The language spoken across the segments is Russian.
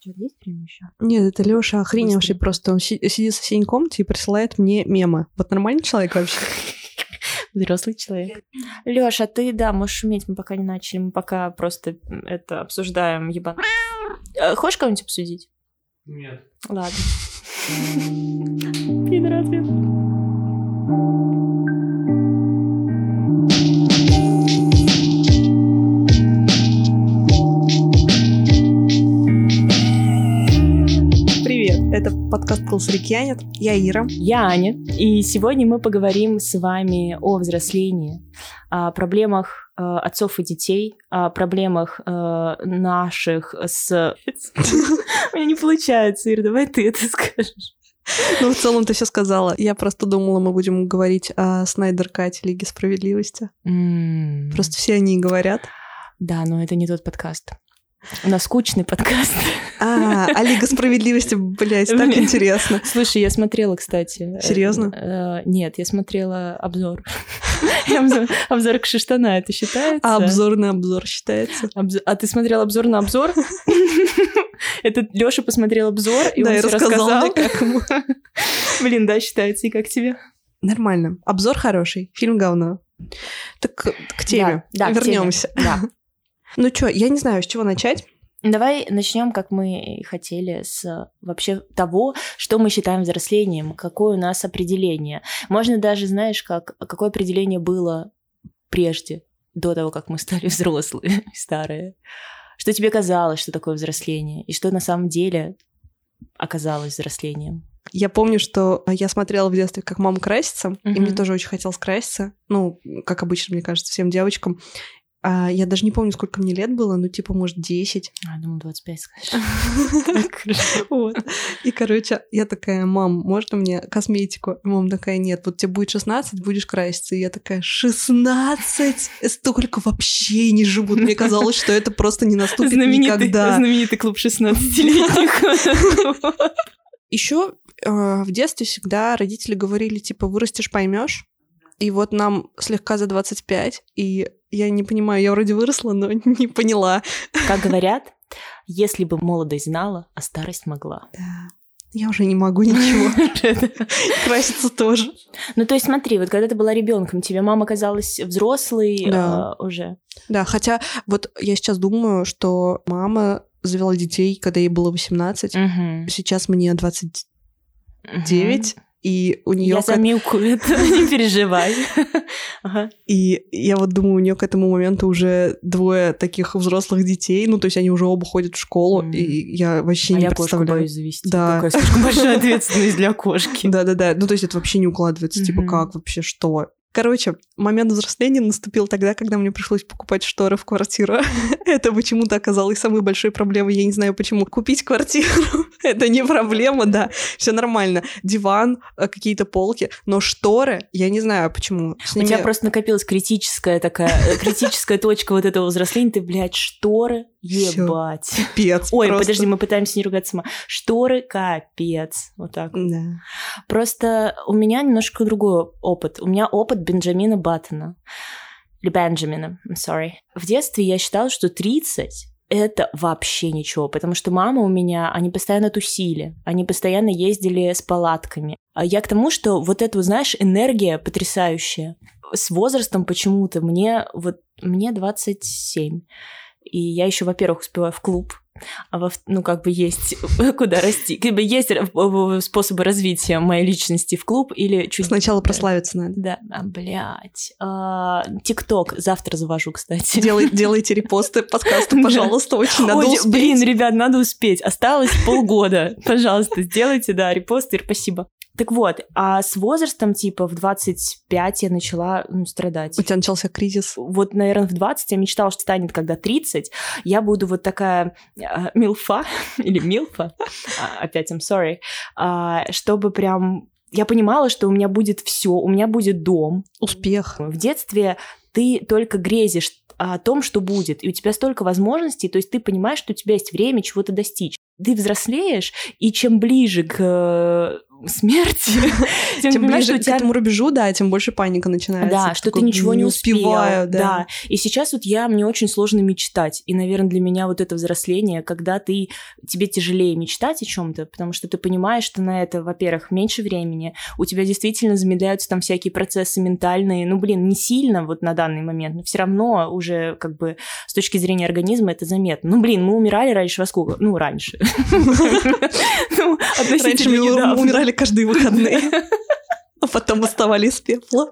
Что, есть время еще? Нет, это Лёша охреневший просто. Он си- сидит в соседней комнате и присылает мне мемы. Вот нормальный человек вообще? Взрослый человек. Лёша, ты, да, можешь шуметь, мы пока не начали, мы пока просто это обсуждаем ебан. Э, Хочешь кого-нибудь обсудить? Нет. Ладно. Пидор ответ. Подкаст «Колсарикянет». Я Ира. Я Аня, и сегодня мы поговорим с вами о взрослении, о проблемах э, отцов и детей, о проблемах э, наших с... У меня не получается, Ира, давай ты это скажешь. Ну, в целом ты все сказала. Я просто думала, мы будем говорить о Снайдер-кате Лиги Справедливости. Просто все они говорят. Да, но это не тот подкаст. У нас скучный подкаст. А, а Лига Справедливости, блядь, так Блин. интересно. Слушай, я смотрела, кстати. э, Серьезно? э, Нет, я смотрела обзор. Обзор- Кшиштана, это считается? А обзор на обзор считается. А ты смотрел обзор на обзор? Это Лёша посмотрел обзор, и он рассказал. мне, как ему. Блин, да, считается. И как тебе? Нормально. Обзор хороший, фильм говно. Так к- теме. Да, да. Вернемся. Да. Ну что, я не знаю, с чего начать. Давай начнем, как мы и хотели, с вообще того, что мы считаем взрослением, какое у нас определение. Можно даже, знаешь, как, какое определение было прежде, до того, как мы стали взрослые, старые. Что тебе казалось, что такое взросление, и что на самом деле оказалось взрослением. Я помню, что я смотрела в детстве, как мама красится, и Мгм. мне тоже очень хотелось краситься. Ну, как обычно, мне кажется, всем девочкам. А, я даже не помню, сколько мне лет было, ну, типа, может, 10. А, думала, 25 скажешь. Вот. И, короче, я такая, мам, можно мне косметику? И мама такая, нет, вот тебе будет 16, будешь краситься. И я такая, 16? Столько вообще не живут. Мне казалось, что это просто не наступит никогда. знаменитый клуб 16-летних. Еще в детстве всегда родители говорили, типа, вырастешь, поймешь. И вот нам слегка за 25, и я не понимаю, я вроде выросла, но не поняла. Как говорят, если бы молодость знала, а старость могла. Да. Я уже не могу ничего. Краситься тоже. Ну, то есть смотри, вот когда ты была ребенком, тебе мама казалась взрослой Да. э, уже. Да, хотя вот я сейчас думаю, что мама завела детей, когда ей было 18. Мгм. Сейчас мне 29, и у нее Я замилкую это, не переживай. И я вот думаю, у нее к этому моменту уже двое таких взрослых детей, ну, то есть они уже оба ходят в школу, и я вообще А не я представляю. боюсь завести. Да. Такая слишком большая ответственность для кошки. Да-да-да, ну, то есть это вообще не укладывается, типа, как вообще, что? Короче, момент взросления наступил тогда, когда мне пришлось покупать шторы в квартиру. Это почему-то оказалось самой большой проблемой. Я не знаю, почему. Купить квартиру — это не проблема, да. Все нормально. Диван, э, какие-то полки. Но шторы, я не знаю, почему. С У тебя просто накопилась критическая такая, э, критическая точка вот этого взросления. Ты, блядь, шторы, Всё. ебать. Пипец Ой, просто. подожди, мы пытаемся не ругаться сама. Шторы, капец. Вот так. Да. Просто у меня немножко другой опыт. У меня опыт Бенджамина Баттона. Или Бенджамина, I'm sorry. В детстве я считала, что 30 это вообще ничего, потому что мама у меня, они постоянно тусили, они постоянно ездили с палатками. А я к тому, что вот эту, знаешь, энергия потрясающая. С возрастом почему-то мне вот мне 27. И я еще, во-первых, успеваю в клуб, а во, ну, как бы есть куда расти. Как бы есть способы развития моей личности в клуб или чуть... Сначала прославиться надо. Да, а, блядь. А, Тикток завтра завожу, кстати. Делай- делайте репосты подкасту, Да. пожалуйста, очень надо Ой, успеть. Блин, ребят, надо успеть. Осталось полгода. Пожалуйста, сделайте, да, репосты, спасибо. Так вот, а с возрастом, типа, в 25 я начала ну, страдать. У тебя начался кризис. Вот, наверное, в 20 я мечтала, что станет, когда 30, я буду вот такая а, милфа или милфа, а, опять I'm sorry, а, чтобы прям... Я понимала, что у меня будет все, у меня будет дом. Успех. В детстве ты только грезишь о том, что будет, и у тебя столько возможностей, то есть ты понимаешь, что у тебя есть время чего-то достичь. Ты взрослеешь, и чем ближе к э, смерти, тем, Тем ближе у тебя... к этому рубежу, да, тем больше паника начинается. Да, что ты ничего не, успел. успеваю, да. И сейчас вот я, мне очень сложно мечтать. И, наверное, для меня вот это взросление, когда ты, тебе тяжелее мечтать о чем-то, потому что ты понимаешь, что на это, во-первых, меньше времени, у тебя действительно замедляются там всякие процессы ментальные, ну, блин, не сильно вот на данный момент, но все равно уже как бы с точки зрения организма это заметно. Ну, блин, мы умирали раньше во сколько? Ну, раньше. Раньше относительно мы недавно. умирали каждые выходные, а потом уставали из пепла.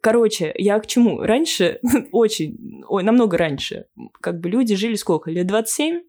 Короче, я к чему? Раньше, очень, ой, намного раньше, как бы люди жили сколько? Лет 27?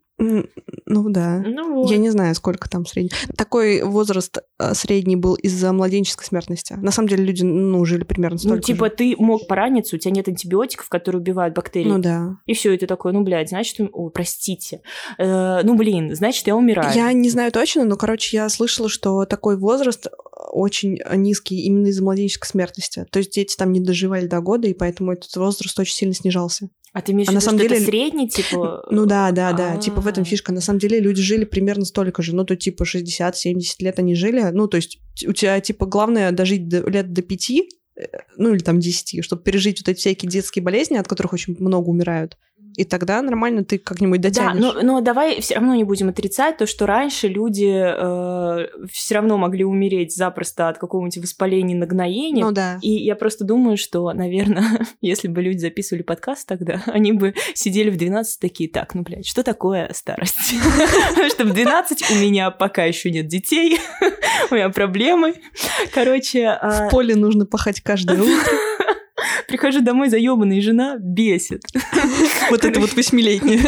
Ну да. Ну вот. Я не знаю, сколько там средний. Такой возраст э, средний был из-за младенческой смертности. На самом деле люди, ну, жили примерно столько Ну, типа, же. ты мог пораниться, у тебя нет антибиотиков, которые убивают бактерии. Ну да. И все, и ты такой, ну, блядь, значит, о, простите. Э, ну, блин, значит, я умираю. Я не знаю точно, но, короче, я слышала, что такой возраст э, очень низкий именно из-за младенческой смертности. То есть дети там не доживали до года, и поэтому этот возраст очень сильно снижался. А ты имеешь А в на виду, самом что это деле- средний, типа... Ну да, да, да. Типа в этом фишка. На самом деле люди жили примерно столько же. Ну, то типа 60-70 лет они жили. Ну, то есть у тебя, типа, главное дожить до- лет до пяти, э, ну или там 10, чтобы пережить вот эти всякие детские болезни, от которых очень много умирают. И тогда нормально ты как-нибудь Да, дотянешь. но, но давай все равно не будем отрицать то, что раньше люди все равно могли умереть запросто от какого-нибудь воспаления, нагноения. Ну да. И я просто думаю, что, наверное, если бы люди записывали подкаст тогда, они бы сидели в 12 такие, так, ну, блядь, что такое старость? Потому что в 12 у меня пока еще нет детей, у меня проблемы. Короче, а, В поле нужно пахать каждое утро. Прихожу домой заебанная, жена бесит. Вот это вот восьмилетнее.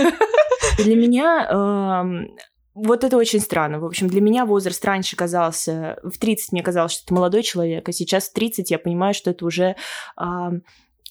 И Для меня эм, вот это очень странно. В общем, для меня возраст раньше казался... В 30 мне казалось, что это молодой человек, а сейчас в 30 я понимаю, что это уже...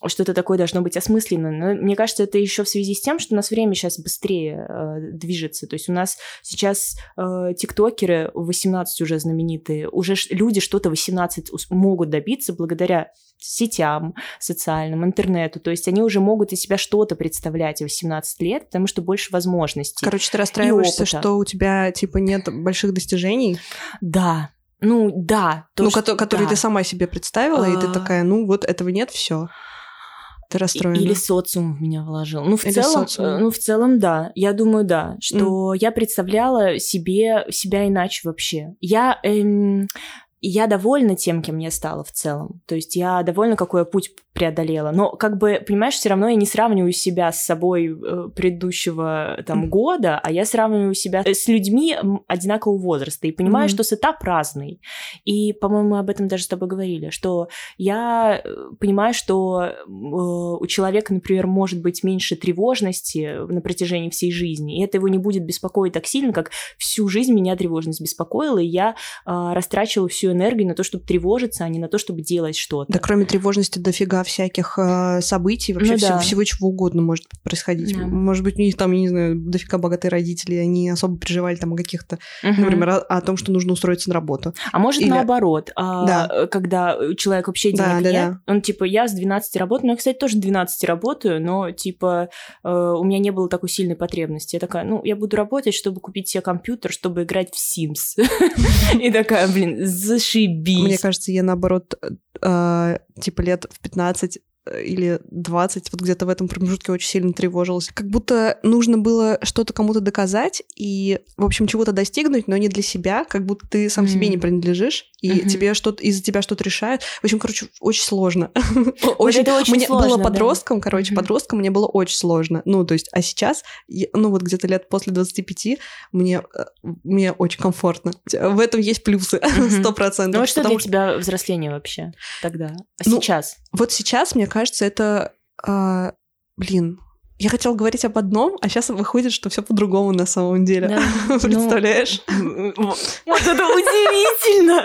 что-то такое должно быть осмысленно. Но мне кажется, это еще в связи с тем, что у нас время сейчас быстрее э, движется. То есть у нас сейчас э, тиктокеры в 18 уже знаменитые, уже люди что-то в 18 ус- могут добиться благодаря сетям социальным, интернету. То есть они уже могут из себя что-то представлять в 18 лет, потому что больше возможностей. Короче, ты расстраиваешься, что у тебя, типа, нет больших достижений, Да. Ну, да. то, ну, что- кото- которые да. ты сама себе представила, и ты А. такая, ну, вот этого нет, все. Ты расстроена. Или социум в меня вложил. Ну, в Или целом, социум. э, ну, в целом, да. Я думаю, да. Что я представляла себе себя иначе вообще. Я, эм, я довольна тем, кем я стала в целом. То есть я довольна, какой я путь преодолела. Но, как бы, понимаешь, все равно я не сравниваю себя с собой э, предыдущего там года, а я сравниваю себя с людьми одинакового возраста и понимаю, Мгм. что сетап разный. И, по-моему, мы об этом даже с тобой говорили, что я э, понимаю, что э, у человека, например, может быть меньше тревожности на протяжении всей жизни, и это его не будет беспокоить так сильно, как всю жизнь меня тревожность беспокоила, и я э, растрачивала всю энергию на то, чтобы тревожиться, а не на то, чтобы делать что-то. Да кроме тревожности дофига всяких э, событий, вообще Ну всего, да. всего чего угодно может происходить. Да. Может быть, у них там, я не знаю, дофига богатые родители, они особо переживали там о каких-то, Мгм. например, о, о том, что нужно устроиться на работу. А может Или- наоборот, а, Да. когда человек вообще денег Да, да, нет, он типа, я с 12 работаю, ну, я, кстати, тоже с 12 работаю, но типа э, у меня не было такой сильной потребности. Я такая, ну, я буду работать, чтобы купить себе компьютер, чтобы играть в Sims. И такая, блин, Мне зашибись. кажется, я наоборот, э, типа лет в 15 или 20, вот где-то в этом промежутке очень сильно тревожилась. Как будто нужно было что-то кому-то доказать и, в общем, чего-то достигнуть, но не для себя, как будто ты сам себе Мгм. не принадлежишь, и Мгм. тебе что-то из-за тебя что-то решают. В общем, короче, очень сложно. Вот это очень Мне сложно, было да. подростком, короче, Мгм. подростком мне было очень сложно. Ну, то есть, а сейчас, ну, вот где-то лет после 25 мне, э, мне очень комфортно. В этом есть плюсы, сто процентов. Ну, а что для тебя взросление вообще тогда? А Ну, сейчас? Вот сейчас, мне кажется, это... а, блин, я хотела говорить об одном, а сейчас выходит, что все по-другому на самом деле. Да. Ну, Представляешь? Вот это удивительно!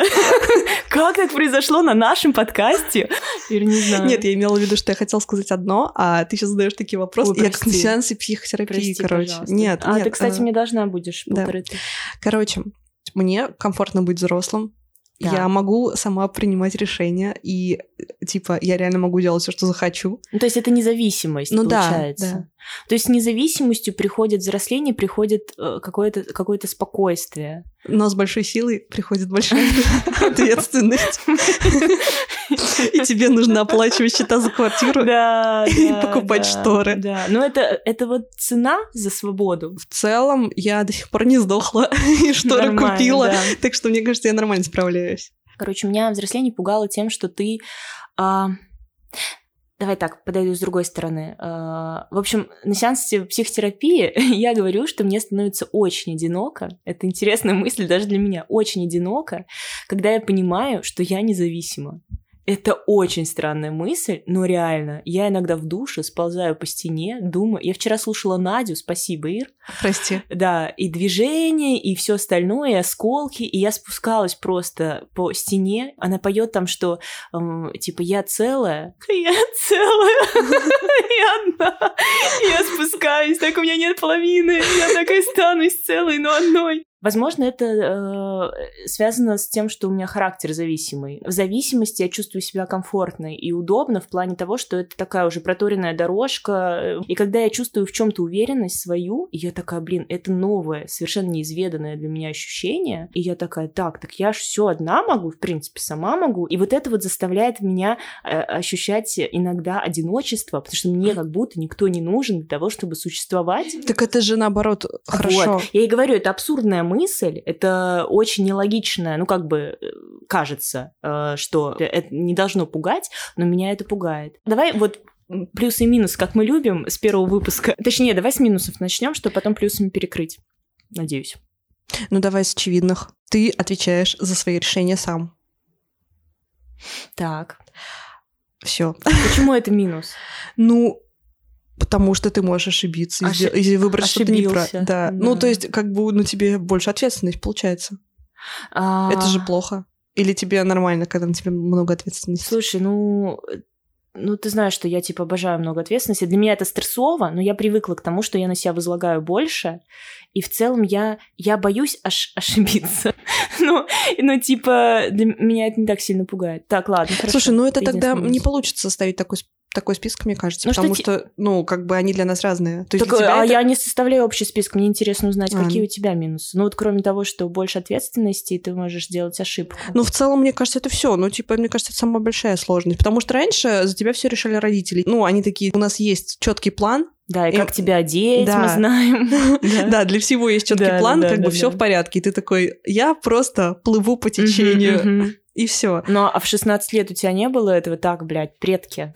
Как так произошло на нашем подкасте? Или не знаю. Нет, я имела в виду, что я хотела сказать одно, а ты сейчас задаешь такие вопросы. Ой, я как на сеансе психотерапии, Прости, короче. пожалуйста. Нет, А нет, ты, кстати, а, мне должна будешь да. полторы тысячи. Короче, мне комфортно быть взрослым. Да. Я могу сама принимать решения, и, типа, я реально могу делать все, что захочу. Ну, то есть это независимость, Ну да, получается. да. То есть с независимостью приходит взросление, приходит э, какое-то какое спокойствие. Но с большой силой приходит большая ответственность. И тебе нужно оплачивать счета за квартиру и покупать шторы. Да, но это, это вот цена за свободу. В целом, я до сих пор не сдохла и шторы купила. Так что, мне кажется, я нормально справляюсь. Короче, меня взросление пугало тем, что ты... А, Давай так, подойду с другой стороны. А, в общем, на сеансе психотерапии я говорю, что мне становится очень одиноко. Это интересная мысль даже для меня. Очень одиноко, когда я понимаю, что я независима. Это очень странная мысль, но реально. Я иногда в душе сползаю по стене, думаю. Я вчера слушала Надю, спасибо, Ир. Прости. Да, и движение, и все остальное, и осколки. И я спускалась просто по стене. Она поет там, что эм, типа я целая. Я целая. Я одна. Я спускаюсь, так у меня нет половины. Я такая станусь целой, но одной. Возможно, это э, связано с тем, что у меня характер зависимый. В зависимости я чувствую себя комфортно и удобно в плане того, что это такая уже проторенная дорожка. И когда я чувствую в чем-то уверенность свою, я такая, блин, это новое, совершенно неизведанное для меня ощущение. И я такая, так, так я же все одна могу, в принципе, сама могу. И вот это вот заставляет меня э, ощущать иногда одиночество, потому что мне как будто никто не нужен для того, чтобы существовать. Так это же наоборот хорошо. Вот. Я и говорю, это абсурдная мысль, это очень нелогичная, ну как бы э, кажется, э, что это не должно пугать, но меня это пугает. Давай вот плюс и минус, как мы любим, с первого выпуска. Точнее, давай с минусов начнем, чтобы потом плюсами перекрыть. Надеюсь. Ну давай с очевидных. Ты отвечаешь за свои решения сам. Так. Все. Почему это минус? Ну, Потому что ты можешь ошибиться Ошиб... и выбрать что-то неправильно. Да. да. Ну, то есть, как бы, ну, тебе больше ответственность получается. А... Это же плохо. Или тебе нормально, когда на тебе много ответственности? Слушай, ну, ну, ты знаешь, что я, типа, обожаю много ответственности. Для меня это стрессово, но я привыкла к тому, что я на себя возлагаю больше. И в целом я, я боюсь ош ошибиться. ну, ну, типа, для меня это не так сильно пугает. Так, ладно, хорошо. Слушай, ну это тогда не получится составить такой такой список, мне кажется, ну, потому что, что, ну, как бы они для нас разные. То есть так, а это... я не составляю общий список, мне интересно узнать, а, какие ну... у тебя минусы. Ну вот кроме того, что больше ответственности, ты можешь делать ошибку. Ну в целом, мне кажется, это все. Ну типа, мне кажется, это самая большая сложность, потому что раньше за тебя все решали родители. Ну они такие, у нас есть четкий план, да, и, и как тебя одеть, да. мы знаем. Да, для всего есть четкий план, как бы все в порядке. И ты такой, я просто плыву по течению, и все. Но а в 16 лет у тебя не было этого так, блядь, предки?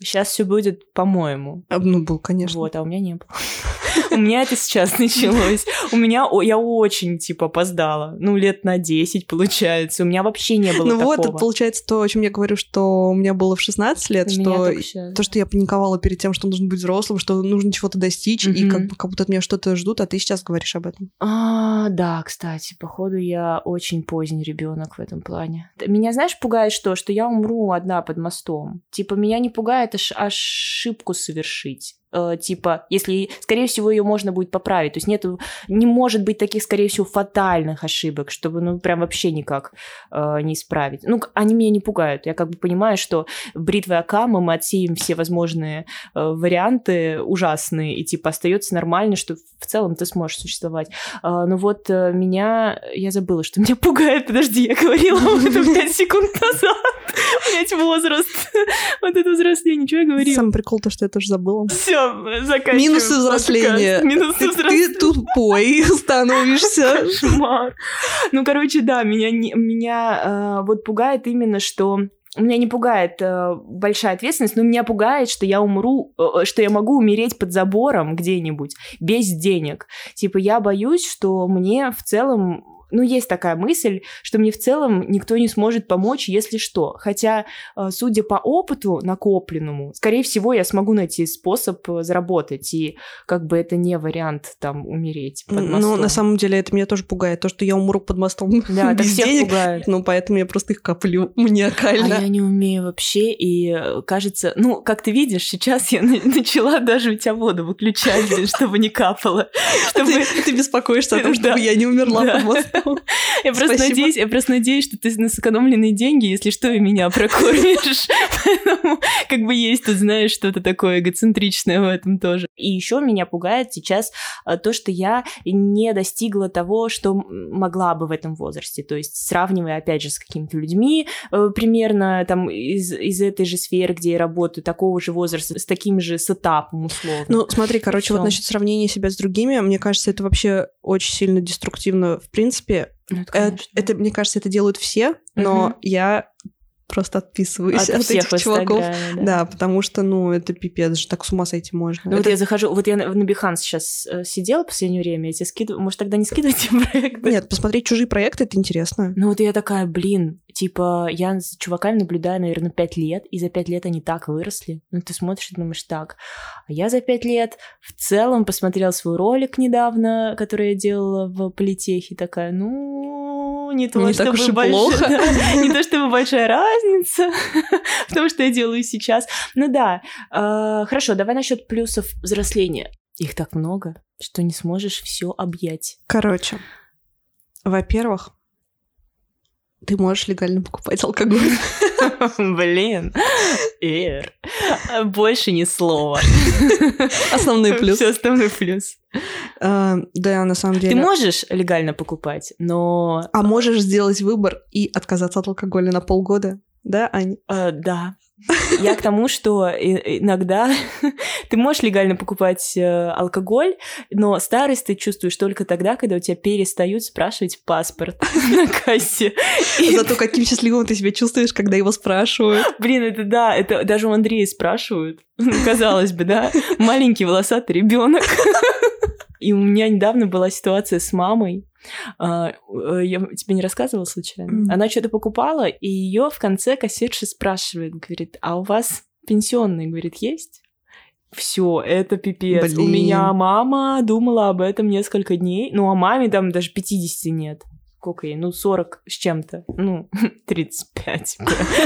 Сейчас все будет по-моему. А, ну, был, конечно. Вот, а у меня не было. У меня это сейчас началось. У меня, я очень, типа, опоздала. Ну, лет на 10, получается. У меня вообще не было Ну вот, это получается то, о чем я говорю, что у меня было в 16 лет, что то, что я паниковала перед тем, что нужно быть взрослым, что нужно чего-то достичь, и как, будто от меня что-то ждут, а ты сейчас говоришь об этом. А, да, кстати, походу я очень поздний ребенок в этом плане. Меня, знаешь, пугает что? Что я умру одна под мостом. Типа, меня не пугает аж ошибку совершить э, типа, если, скорее всего, ее можно будет поправить. То есть нет, не может быть таких, скорее всего, фатальных ошибок, чтобы, ну, прям вообще никак э, не исправить. Ну, они меня не пугают. Я как бы понимаю, что бритвой Акама мы отсеем все возможные э, варианты ужасные, и, типа, остается нормально, что в целом ты сможешь существовать. Э, но вот э, меня... Я забыла, что меня пугает. Подожди, я говорила об этом 5 секунд назад. Блять, возраст. Вот это взросление, что я говорила? Самый прикол то, что я тоже забыла. Все, заканчиваем. Минусы взросления. Минусы взросления. Ты тупой становишься. Кошмар. Ну, короче, да, меня, меня э, вот пугает именно, что меня не пугает э, большая ответственность, но меня пугает, что я умру, э, что я могу умереть под забором где-нибудь без денег. Типа я боюсь, что мне в целом ну, есть такая мысль, что мне в целом никто не сможет помочь, если что. Хотя, э, судя по опыту накопленному, скорее всего, я смогу найти способ э, заработать, и как бы это не вариант там умереть под мостом. Ну, на самом деле, это меня тоже пугает, то, что я умру под мостом да, без денег. Пугает. Ну, поэтому я просто их коплю маниакально. А я не умею вообще, и э, кажется, ну, как ты видишь, сейчас я начала даже у тебя воду выключать, чтобы не капало. Чтобы... Ты, ты беспокоишься о том, чтобы я не умерла под мостом. Я просто Спасибо. надеюсь, я просто надеюсь, что ты на сэкономленные деньги, если что, и меня прокормишь. Поэтому как бы есть тут, знаешь, что-то такое эгоцентричное в этом тоже. И еще меня пугает сейчас а, то, что я не достигла того, что могла бы в этом возрасте. То есть сравнивая, опять же, с какими-то людьми, э, примерно там из, из этой же сферы, где я работаю, такого же возраста, с таким же сетапом условно. Ну, смотри, короче, вот Всё. насчет сравнения себя с другими, мне кажется, это вообще очень сильно деструктивно. В принципе, Ну, это, э, конечно. это, мне кажется, это делают все, но Мгм. я просто отписываюсь От от, всех этих чуваков. Инстаграме, Да. потому что, ну, это пипец же, так с ума сойти можно. Ну вот Это- я захожу, вот я на, Behance сейчас э, сидела в последнее время, я тебе скидываю, может, тогда не скидывайте проекты? Нет, посмотреть чужие проекты, это интересно. Ну вот я такая, блин, типа, я за чуваками наблюдаю, наверное, пять лет, и за пять лет они так выросли. Ну ты смотришь и думаешь, так, а я за пять лет в целом посмотрела свой ролик недавно, который я делала в политехе, такая, ну, не то Не так чтобы уж и больш- плохо. да, не то чтобы большая разница в том, что я делаю сейчас. Ну да, э, хорошо, давай насчет плюсов взросления. Их так много, что не сможешь все объять. Короче, во-первых, ты можешь легально покупать алкоголь. Блин, Эр, больше ни слова. Основной плюс. Все основной плюс. А, Да, на самом Ты деле. можешь легально покупать, но А можешь сделать выбор и отказаться от алкоголя на полгода? Да, Ань? э, да. Я к тому, что иногда ты можешь легально покупать э, алкоголь, но старость ты чувствуешь только тогда, когда у тебя перестают спрашивать паспорт на кассе. Зато каким счастливым ты себя чувствуешь, когда его спрашивают. блин, это да, это даже у Андрея спрашивают. Казалось бы, да, маленький волосатый ребенок. И у меня недавно была ситуация с мамой. А, э, Я тебе не рассказывала случайно? Мгм. Она что-то покупала, и ее в конце кассирша спрашивает, говорит, а у вас пенсионный, говорит, есть? Все, это пипец. У Блин. меня мама думала об этом несколько дней. Ну, а маме там даже 50 нет. Сколько ей? Ну, 40 с чем-то. Ну, 35.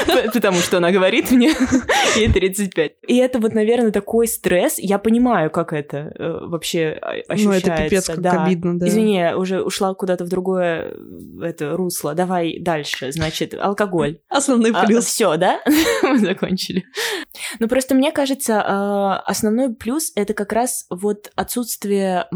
П- Потому что она говорит мне, ей 35. И это вот, наверное, такой стресс. Я понимаю, как это э, вообще о- Ну, ощущается. это пипец, как да. обидно, да. Извини, я уже ушла куда-то в другое э, это русло. Давай дальше. Значит, алкоголь. Основной плюс. все, да? Мы закончили. Ну, просто мне кажется, э, основной плюс это как раз вот отсутствие,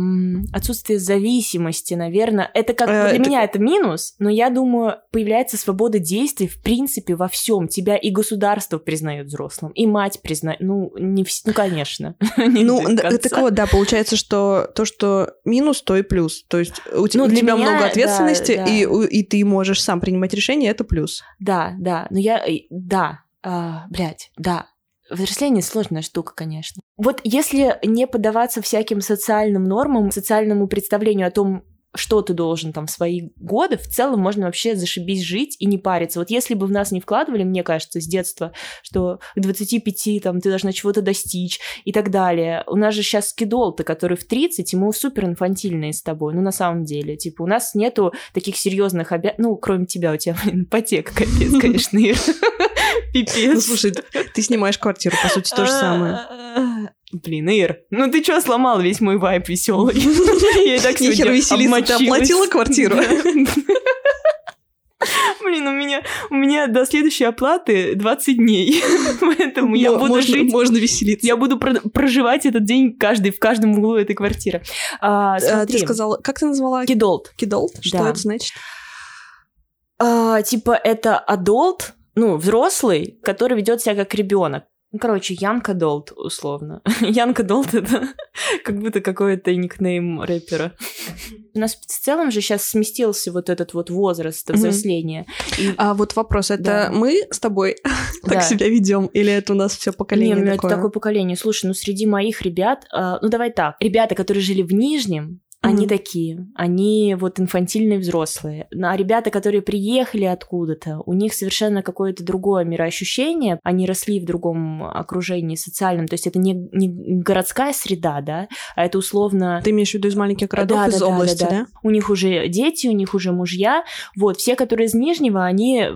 отсутствие зависимости, наверное. Это как для меня это минус, но я думаю, появляется свобода действий в принципе во всем. Тебя и государство признает взрослым, и мать признает. Ну, не вс- ну конечно. не Ну, так вот, да, получается, что то, что минус, то и плюс. То есть у, Ну, у тебя меня, много ответственности, да. И, и ты можешь сам принимать решения, это плюс. Да, да, но я, э, да, а, блядь, да. Взросление сложная штука, конечно. Вот если не поддаваться всяким социальным нормам, социальному представлению о том, что ты должен там в свои годы, в целом можно вообще зашибись жить и не париться. Вот если бы в нас не вкладывали, мне кажется, с детства, что к 25 там, ты должна чего-то достичь и так далее. У нас же сейчас скидол-то, который в 30, и мы супер инфантильные с тобой. Ну, на самом деле. Типа, у нас нету таких серьезных обязанностей. Ну, кроме тебя, у тебя, блин, ипотека, капец, конечно. Пипец. Ну, слушай, ты снимаешь квартиру, по сути, то же самое. Блин, Ир, ну ты чё сломал весь мой вайп веселый? Я и так сегодня веселиться, ты оплатила квартиру? Блин, у меня, у меня до следующей оплаты 20 дней. Поэтому я буду можно, жить можно веселиться. я буду про- проживать этот день каждый в каждом углу этой квартиры. А, А, смотри, ты сказала, как ты назвала? кидолт. Кидолт? Что Да. это значит? А, типа это адолт, ну, взрослый, который ведет себя как ребенок. Ну, короче, Янка Долт, условно. Янка Долт это как будто какой-то никнейм рэпера. У нас в целом же сейчас сместился вот этот вот возраст взросления. И- А вот вопрос, это Да. мы с тобой Да. так себя ведем, или это у нас все поколение Не, ну такое? это такое поколение. Слушай, ну среди моих ребят, а, ну давай так, ребята, которые жили в Нижнем, они Мгм. такие, они вот инфантильные взрослые. Ну, А ребята, которые приехали откуда-то, у них совершенно какое-то другое мироощущение, они росли в другом окружении социальном, то есть это не, не городская среда, да, а это условно Ты имеешь в виду из маленьких городов, да, из да, области, да, да? да. У них уже дети, у них уже мужья. Вот, все, которые из Нижнего, они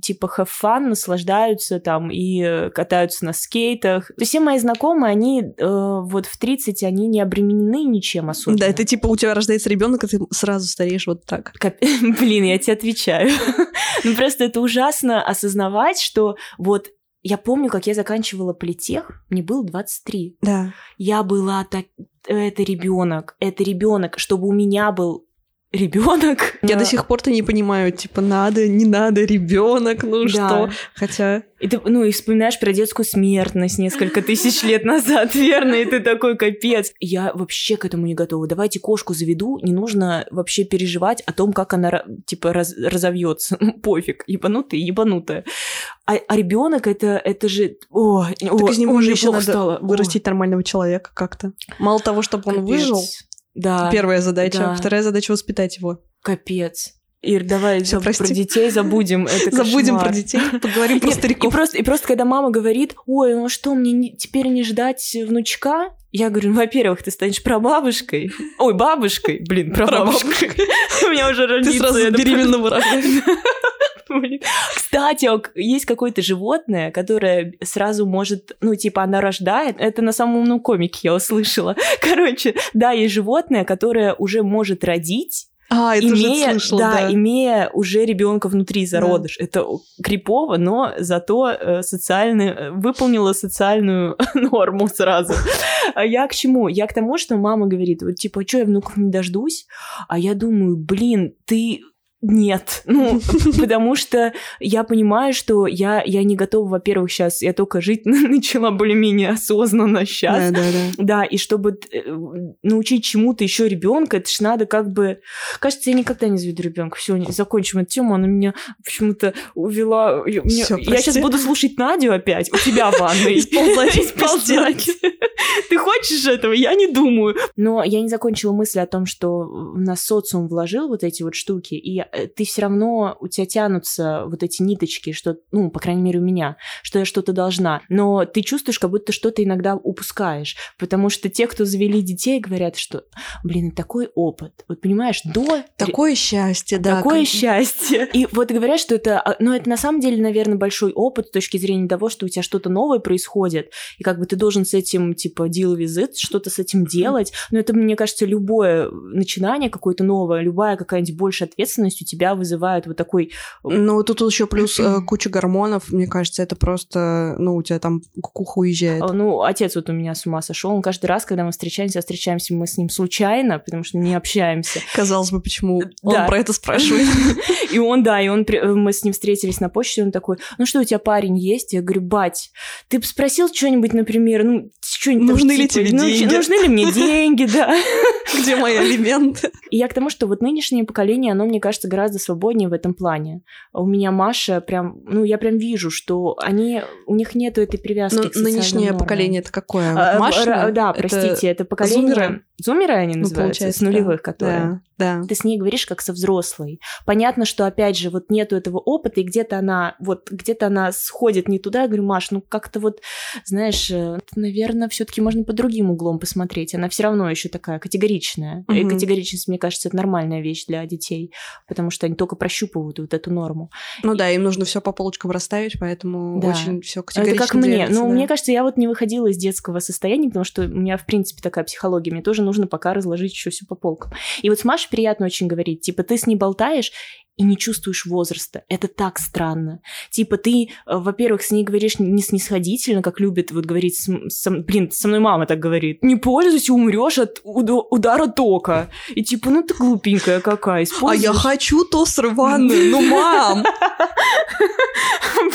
типа have fun, наслаждаются там и катаются на скейтах. То есть все мои знакомые, они э, вот в 30, они не обременены ничем особенно. Да, это типа у тебя рождается ребенок, и ты сразу стареешь вот так. Блин, я тебе отвечаю. ну просто это ужасно осознавать, что вот я помню, как я заканчивала политех, мне было 23. Да. Я была так... Это ребенок, это ребенок, чтобы у меня был ребенок. Я до сих пор-то не понимаю, типа, надо, не надо, ребенок, ну да. что. Хотя. И ты, ну, и вспоминаешь про детскую смертность несколько тысяч лет назад, верно? И ты такой капец. Я вообще к этому не готова. Давайте кошку заведу, не нужно вообще переживать о том, как она, типа, раз, разовьется. Ну, пофиг, ебанутая, ебанутая. А, а ребенок это, это же. О, так о, из него же еще надо стало. вырастить о. нормального человека как-то. Мало того, чтобы он Капец. выжил, да. Первая задача. Да. Вторая задача воспитать его. Капец. Ир, давай Всё, про детей забудем. Это забудем про детей, поговорим про стариков. И просто, и просто когда мама говорит, ой, ну что, мне не, теперь не ждать внучка? Я говорю, ну, во-первых, ты станешь прабабушкой. Ой, бабушкой. Блин, прабабушкой. У меня уже родится. Ты сразу беременного рожаешь. Кстати, есть какое-то животное, которое сразу может, ну, типа, она рождает. Это на самом умном комике я услышала. Короче, да, есть животное, которое уже может родить, а, это имея, слышала, да, да, имея уже ребенка внутри зародыш. Да. Это крипово, но зато э, социальный, э, выполнила социальную норму сразу. А я к чему? Я к тому, что мама говорит, вот типа, что я внуков не дождусь? А я думаю, блин, ты нет, ну, потому что я понимаю, что я, я не готова, во-первых, сейчас, я только жить начала более-менее осознанно сейчас. Да, да, да. Да, и чтобы э, научить чему-то еще ребенка, это ж надо как бы... Кажется, я никогда не заведу ребенка. Все, закончим эту тему, она меня почему-то увела. Мне... Всё, я сейчас буду слушать Надю опять, у тебя в ванной. Исползать. Ты хочешь этого? Я не думаю. Но я не закончила мысль о том, что в нас социум вложил вот эти вот штуки, и ты все равно, у тебя тянутся вот эти ниточки, что, ну, по крайней мере, у меня, что я что-то должна. Но ты чувствуешь, как будто что-то иногда упускаешь. Потому что те, кто завели детей, говорят, что, блин, такой опыт. Вот понимаешь, до... Такое счастье, да. Такое как... счастье. И вот говорят, что это, а, ну, это на самом деле, наверное, большой опыт с точки зрения того, что у тебя что-то новое происходит, и как бы ты должен с этим, типа, deal with it, что-то с этим делать. Но это, мне кажется, любое начинание какое-то новое, любая какая-нибудь большая ответственность у тебя вызывает вот такой... Э, ну, тут еще плюс э, куча гормонов, мне кажется, это просто, ну, у тебя там кукуха уезжает. А, ну, отец вот у меня с ума сошел, он каждый раз, когда мы встречаемся, встречаемся мы с ним случайно, потому что не общаемся. Казалось бы, почему он про это спрашивает. И он, да, и он, мы с ним встретились на почте, он такой, ну что, у тебя парень есть? Я говорю, бать, ты бы спросил что-нибудь, например, ну, что-нибудь Нужны ли типа, тебе ну, деньги? Нужны ли мне деньги, да. Где мои алименты? И я к тому, что вот нынешнее поколение, оно, мне кажется, гораздо свободнее в этом плане. У меня Маша прям, ну, я прям вижу, что они, у них нету этой привязки Но к нынешнее нормам. поколение это какое? А, Маша? Да, простите, это поколение... Зумеры? Зумеры они ну, называются, с нулевых, да. которые... Да. Да. Ты с ней говоришь как со взрослой. Понятно, что опять же вот нету этого опыта, и где-то она вот где-то она сходит не туда. Я говорю, Маш, ну как-то вот, знаешь, э, наверное, все-таки можно по другим углом посмотреть. Она все равно еще такая категоричная. Угу. И категоричность, мне кажется, это нормальная вещь для детей, потому что они только прощупывают вот эту норму. Ну да, им нужно все по полочкам расставить, поэтому да. очень все категорично. Это как мне. Ну, да. мне кажется, я вот не выходила из детского состояния, потому что у меня, в принципе, такая психология. Мне тоже нужно пока разложить еще все по полкам. И вот с Машей приятно очень говорить. Типа, ты с ней болтаешь, и не чувствуешь возраста. Это так странно. Типа ты, э, во-первых, с ней говоришь не снисходительно, как любит вот говорить, с, с, блин, со мной мама так говорит. Не пользуйся, умрешь от удара тока. И типа, ну ты глупенькая какая. А я хочу тостер в ванной, ну мам!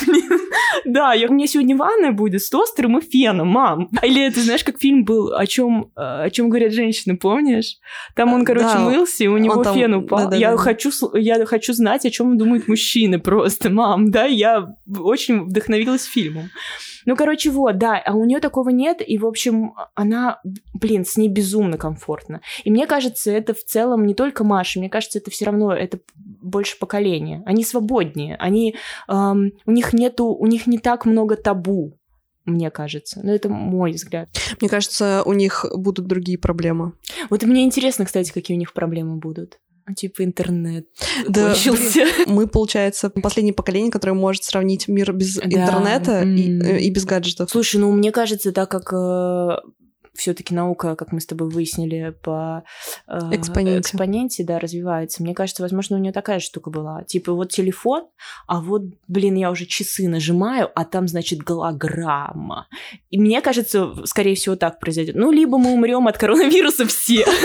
Блин, да, у меня сегодня ванная будет с тостером и феном, мам. Или ты знаешь, как фильм был, о чем, о чем говорят женщины, помнишь? Там он, короче, мылся, и у него фен упал. Я хочу, я хочу знать, о чем думают мужчины просто, мам, да, я очень вдохновилась фильмом. Ну, короче, вот, да, а у нее такого нет, и, в общем, она, блин, с ней безумно комфортно. И мне кажется, это в целом не только Маша, мне кажется, это все равно, это больше поколение. Они свободнее, они, эм, у них нету, у них не так много табу, мне кажется. Но это мой взгляд. Мне кажется, у них будут другие проблемы. Вот мне интересно, кстати, какие у них проблемы будут. А, типа интернет да, кончился. мы, получается, последнее поколение, которое может сравнить мир без да. интернета mm. и, э, и без гаджетов. Слушай, ну мне кажется, так как э, все-таки наука, как мы с тобой выяснили, по э, Экспоненте. экспоненте, да, развивается. Мне кажется, возможно, у нее такая штука была. Типа вот телефон, а вот, блин, я уже часы нажимаю, а там, значит, голограмма. И мне кажется, скорее всего, так произойдет. Ну, либо мы умрем от коронавируса все.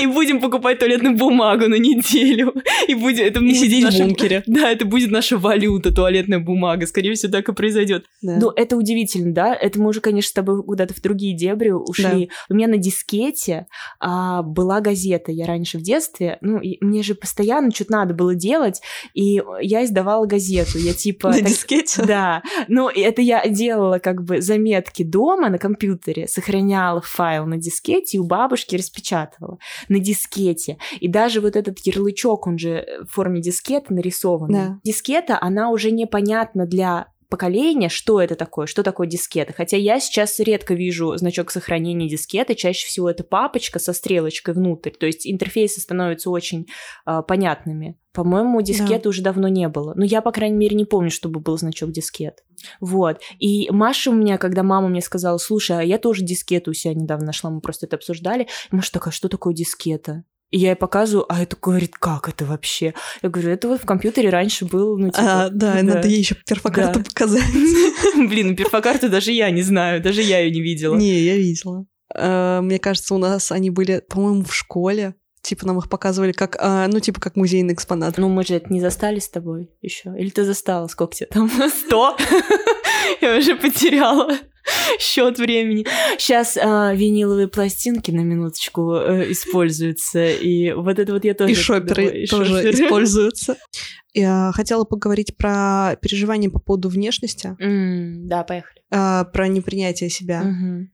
И будем покупать туалетную бумагу на неделю. И будем... Это И будет сидеть в наша- бункере. Да, это будет наша валюта, туалетная бумага. Скорее всего, так и произойдет. Да. Ну, это удивительно, да? Это мы уже, конечно, с тобой куда-то в другие дебри ушли. У меня на дискете а, была газета. Я раньше в детстве, ну, и мне же постоянно что-то надо было делать, и я издавала газету. Я типа... На так- дискете? Да, ну это я делала как бы заметки дома на компьютере, сохраняла файл на дискете и у бабушки распечатывала на дискете. И даже вот этот ярлычок, он же в форме дискеты нарисован. Да. Дискета, она уже непонятна для поколения, что это такое, что такое дискета. Хотя я сейчас редко вижу значок сохранения дискеты, чаще всего это папочка со стрелочкой внутрь, то есть интерфейсы становятся очень а, понятными. По-моему, дискеты уже давно не было. Ну, я, по крайней мере, не помню, чтобы был значок дискет. Вот. И Маша у меня, когда мама мне сказала, слушай, а я тоже дискету у себя недавно нашла, мы просто это обсуждали. И Маша такая, что такое дискета? И я ей показываю, а это говорит, как это вообще? Я говорю, это вот в компьютере раньше был, ну, типа... А, да, надо ей еще перфокарту Да. показать. Блин, перфокарту даже я не знаю, даже я ее не видела. Не, я видела. Э, Мне кажется, у нас они были, по-моему, в школе. Типа нам их показывали как, а, ну, типа как музейный экспонат. Ну, мы же это не застали с тобой еще. Или ты застала? Сколько тебе там? Сто? Я уже потеряла счет времени. Сейчас виниловые пластинки на минуточку э, используются. И вот это вот я тоже... И шоперы и тоже шоперы. используются. Я хотела поговорить про переживания по поводу внешности, М, Да, поехали. а, про непринятие себя. Мгм.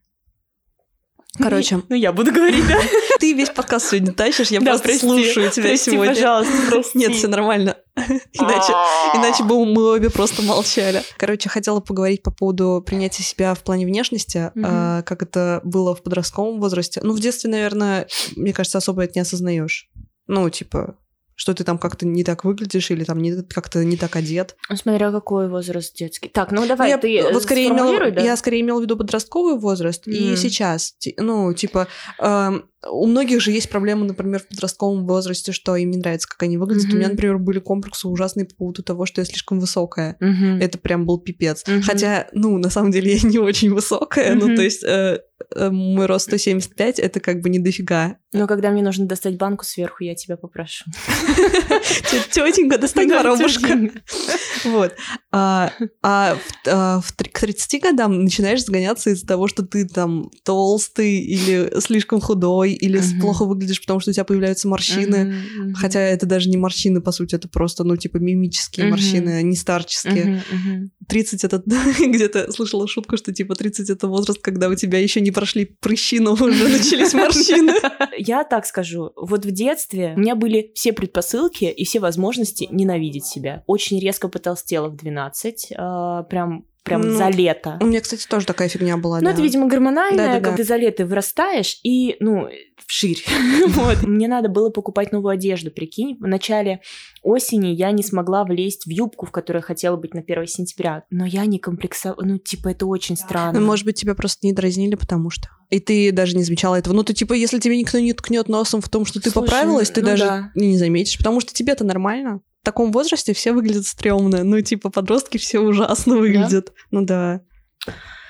Короче, Ну, я буду говорить, да? ты весь подкаст сегодня тащишь, я Да, просто прости. слушаю тебя Прости, сегодня. пожалуйста, прости. Нет, все нормально. Иначе, иначе бы мы обе просто молчали. Короче, хотела поговорить по поводу принятия себя в плане внешности, а, как это было в подростковом возрасте. Ну, в детстве, наверное, мне кажется, особо это не осознаешь. Ну, типа, что ты там как-то не так выглядишь или там не, как-то не так одет. Ну, Смотря какой возраст детский. Так, ну давай, я, ты э, вот скорее сформулируй, да? я скорее имела в виду подростковый возраст и М. сейчас. Ну, типа, эм, у многих же есть проблемы, например, в подростковом возрасте, что им не нравится, как они выглядят. У меня, например, были комплексы ужасные по поводу того, что я слишком высокая. Мгм. Это прям был пипец. Мгм. Хотя, ну, на самом деле я не очень высокая. Ну, Мгм. то есть э, э, мой рост 175, это как бы не дофига. Но когда мне нужно достать банку сверху, я тебя попрошу. Тетенька, достань коробушка. Вот. А, а а к 30 годам начинаешь сгоняться из-за того, что ты там толстый или слишком худой, или Мгм. плохо выглядишь, потому что у тебя появляются морщины. Мгм, мгм. Хотя это даже не морщины, по сути, это просто, ну, типа, мимические Мгм. морщины, а не старческие. Мгм, мгм. 30 это... Где-то слышала шутку, что, типа, 30 это возраст, когда у тебя еще не прошли прыщи, но уже начались морщины. Я так скажу, вот в детстве у меня были все предпосылки и все возможности ненавидеть себя. Очень резко потолстела в 12, а, прям, прям Ну, за лето. У меня, кстати, тоже такая фигня была, Ну, да. это, видимо, гормональное, Да-да-да. когда ты за лето вырастаешь и, ну, вширь. вот. Мне надо было покупать новую одежду, прикинь. В начале осени я не смогла влезть в юбку, в которой я хотела быть на 1 сентября. Но я не комплексовала. Ну, типа, это очень странно. Ну, может быть, тебя просто не дразнили, потому что. И ты даже не замечала этого. Ну, ты типа, если тебе никто не ткнет носом в том, что ты Слушай, поправилась, ты ну даже да. не заметишь, потому что тебе-то нормально. В таком возрасте все выглядят стрёмно. Ну, типа, подростки все ужасно выглядят. Ну да.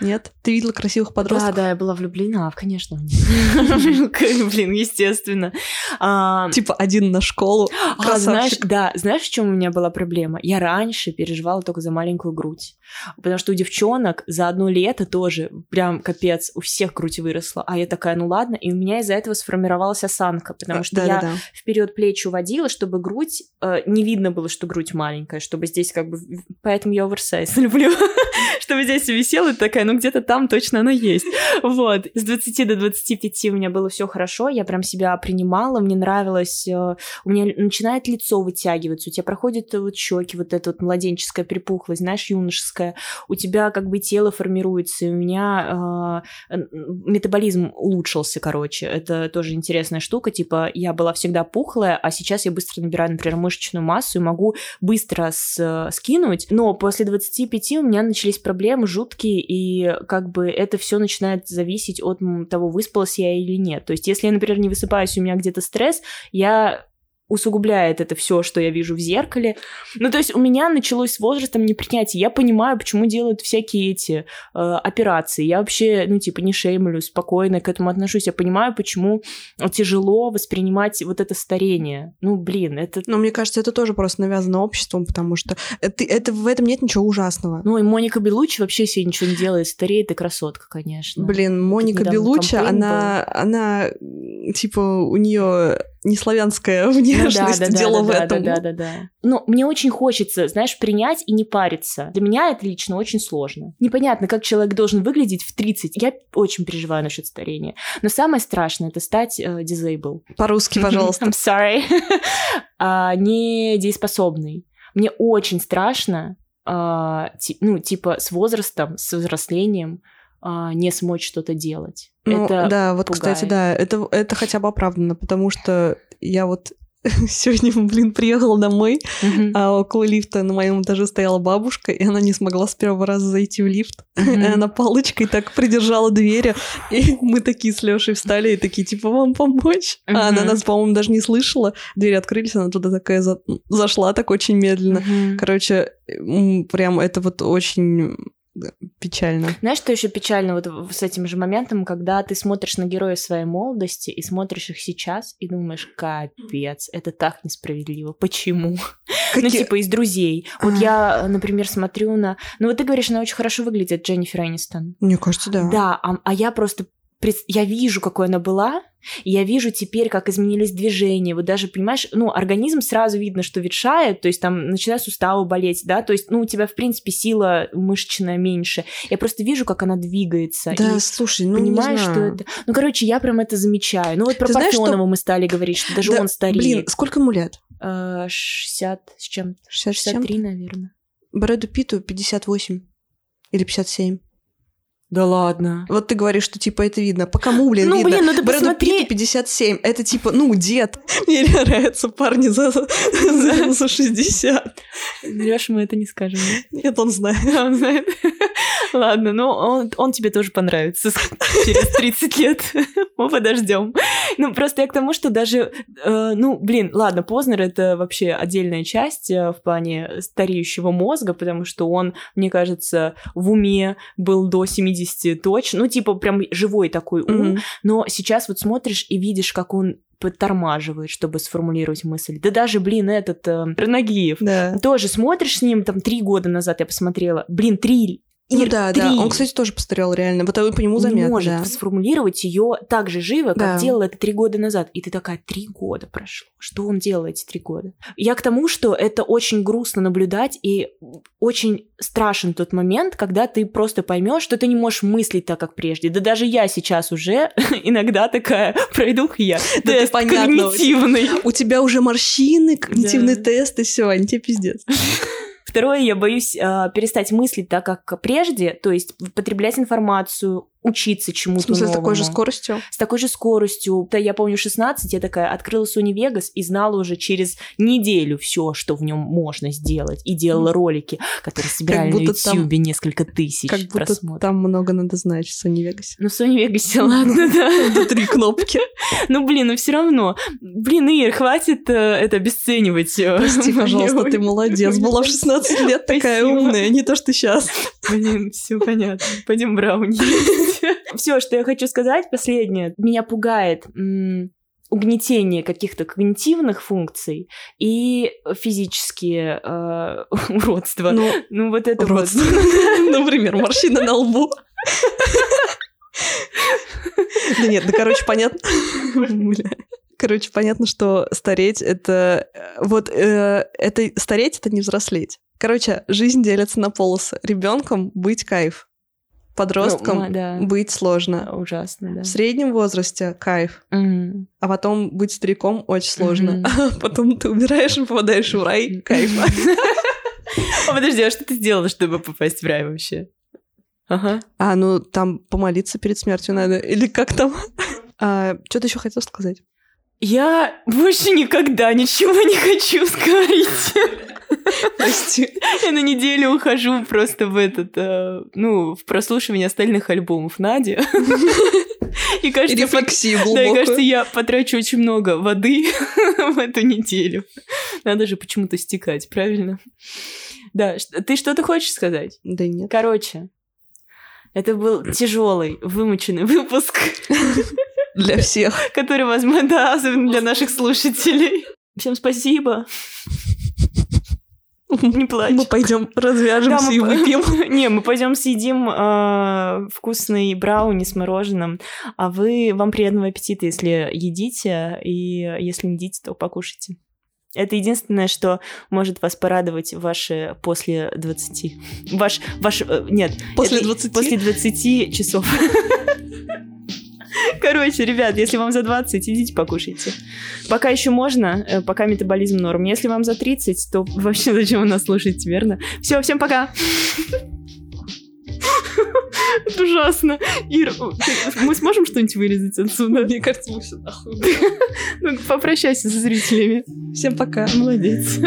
Нет? Ты видела красивых Да, подростков? да, я была влюблена, конечно. в них. Блин, естественно. А, Типа один на школу. А, знаешь, да, знаешь, в чем у меня была проблема? Я раньше переживала только за маленькую грудь. Потому что у девчонок за одно лето тоже прям капец, у всех грудь выросла. А я такая, ну ладно, и у меня из-за этого сформировалась осанка, потому что я вперед плечи уводила, чтобы грудь э, не видно было, что грудь маленькая, чтобы здесь как бы, поэтому я оверсайз люблю, чтобы здесь висела и такая, ну где-то там точно она есть. Вот. С 20 до 25 у меня было все хорошо, я прям себя принимала, мне нравилось, э, у меня начинает лицо вытягиваться, у тебя проходят э, вот щеки, вот эта вот младенческая припухлость, знаешь, юношеская, у тебя как бы тело формируется, и у меня э, метаболизм улучшился, короче. Это тоже интересная штука. Типа, я была всегда пухлая, а сейчас я быстро набираю, например, мышечную массу и могу быстро с- скинуть. Но после 25 у меня начались проблемы жуткие, и и как бы это все начинает зависеть от того, выспалась я или нет. То есть, если я, например, не высыпаюсь, у меня где-то стресс, я усугубляет это все, что я вижу в зеркале. Ну, то есть у меня началось с возрастом непринятие. Я понимаю, почему делают всякие эти э, операции. Я вообще, ну, типа, не шеймлю, спокойно к этому отношусь. Я понимаю, почему тяжело воспринимать вот это старение. Ну, блин, это... Но мне кажется, это тоже просто навязано обществом, потому что это, это, в этом нет ничего ужасного. Ну, и Моника Белучи вообще себе ничего не делает. Стареет и красотка, конечно. Блин, Моника Белучи, она, она, типа, у нее не славянская внешность, ну, да, да, дело да, в этом. Да, да, да, да. Но мне очень хочется, знаешь, принять и не париться. Для меня это лично очень сложно. Непонятно, как человек должен выглядеть в 30. Я очень переживаю насчет старения. Но самое страшное — это стать э, disabled. По-русски, пожалуйста. I'm sorry. а, не дееспособный. Мне очень страшно, а, ти, ну, типа, с возрастом, с взрослением не смочь что-то делать. Ну, это да, вот, пугает. кстати, да, это, это хотя бы оправдано, потому что я вот сегодня, блин, приехала домой, uh-huh. а около лифта на моем этаже стояла бабушка, и она не смогла с первого раза зайти в лифт. Uh-huh. И она палочкой так придержала двери, и мы такие с Лешей встали и такие, типа, вам помочь? Uh-huh. А она нас, по-моему, даже не слышала. Двери открылись, она туда такая за... зашла так очень медленно. Uh-huh. Короче, прям это вот очень печально. Знаешь, что еще печально вот с этим же моментом, когда ты смотришь на героя своей молодости и смотришь их сейчас и думаешь, капец, это так несправедливо. Почему? Какие... Ну, типа, из друзей. Вот я, например, смотрю на... Ну, вот ты говоришь, она очень хорошо выглядит, Дженнифер Энистон. Мне кажется, да. Да, а, а я просто я вижу, какой она была, и я вижу теперь, как изменились движения. Вот даже, понимаешь, ну, организм сразу видно, что ветшает, то есть там начинают суставы болеть, да, то есть, ну, у тебя, в принципе, сила мышечная меньше. Я просто вижу, как она двигается. Да, и слушай, ну, понимаешь, не знаю. что это... Ну, короче, я прям это замечаю. Ну, вот про Парфенова что... мы стали говорить, что даже да, он стареет. Блин, сколько ему лет? 60 с чем-то. 60 63, наверное. Брэду Питу 58 или 57. Да ладно. Вот ты говоришь, что типа это видно. По кому, блин, ну, видно? блин, ну ты Брэду посмотри... Питту 57. Это типа, ну, дед. Мне нравятся парни за, за, за 60. Лёш, мы это не скажем. Нет, он знает. Он знает. Ладно, ну он, он тебе тоже понравится через 30 лет. Мы подождем. Ну, просто я к тому, что даже, э, ну, блин, ладно, Познер — это вообще отдельная часть э, в плане стареющего мозга, потому что он, мне кажется, в уме был до 70 точно, ну, типа прям живой такой ум, mm-hmm. но сейчас вот смотришь и видишь, как он подтормаживает, чтобы сформулировать мысль. Да даже, блин, этот э, Ранагиев. Да. Тоже смотришь с ним, там, три года назад я посмотрела. Блин, три ну да, 3. да. Он, кстати, тоже постарел реально. Вот по нему заметно. Не может да. сформулировать ее так же живо, как да. делал это три года назад. И ты такая, три года прошло. Что он делал эти три года? Я к тому, что это очень грустно наблюдать, и очень страшен тот момент, когда ты просто поймешь, что ты не можешь мыслить так, как прежде. Да даже я сейчас уже иногда такая, пройду я. Да, тест когнитивный. У тебя уже морщины, когнитивный тест, и все, они тебе пиздец. Второе, я боюсь э, перестать мыслить так, как прежде, то есть потреблять информацию, учиться чему-то новому. с такой же скоростью? С такой же скоростью. Да, я помню, 16, я такая открыла Sony Vegas и знала уже через неделю все, что в нем можно сделать. И делала ролики, которые собирали на YouTube там, несколько тысяч Как будто просмотров. там много надо знать в Sony Vegas. Ну, в Sony Vegas, ладно, да. Три кнопки. Ну, блин, ну все равно. Блин, Ир, хватит э, это обесценивать. Э, Прости, пожалуйста, ты молодец. Была в 16 лет такая умная, не то, что сейчас. Блин, все понятно. Пойдем брауни. Все, что я хочу сказать, последнее. Меня пугает угнетение каких-то когнитивных функций и физические э, уродства. Ну, ну вот это уродство. вот. Например, морщина на лбу. Да нет, да короче, понятно. Короче, понятно, что стареть это... Вот э, это стареть — это не взрослеть. Короче, жизнь делится на полосы. Ребенком быть кайф подростком ну, да. быть сложно. Ужасно, да. В среднем возрасте кайф. Угу. А потом быть стариком очень сложно. Угу. А потом ты умираешь и попадаешь в рай. Кайф. А подожди, а что ты сделала, чтобы попасть в рай вообще? Ага. А, ну там помолиться перед смертью надо. Или как там? А, что ты еще хотел сказать? Я больше никогда ничего не хочу сказать. Прости. Я на неделю ухожу просто в этот, э, ну, в прослушивание остальных альбомов Нади. И кажется, Рефлексию да, и кажется, я потрачу очень много воды в эту неделю. Надо же почему-то стекать, правильно? Да, ты что-то хочешь сказать? Да нет. Короче, это был тяжелый, вымученный выпуск, Для всех. который, возможно, да, особенно для наших слушателей. Всем спасибо. Не плачь. Мы пойдем развяжемся Да, и выпьем. Не, мы пойдем съедим э, вкусный брауни с мороженым, а вы вам приятного аппетита, если едите, и если не едите, то покушайте. Это единственное, что может вас порадовать ваши после 20. Ваш, ваш, э, нет. После это 20? После 20 часов. Короче, ребят, если вам за 20, идите покушайте. Пока еще можно, э, пока метаболизм норм. Если вам за 30, то вообще зачем вы нас слушаете, верно? Все, всем пока! Это ужасно. Ир, мы сможем что-нибудь вырезать отсюда? Мне кажется, мы все нахуй. Ну, попрощайся со зрителями. Всем пока. Молодец.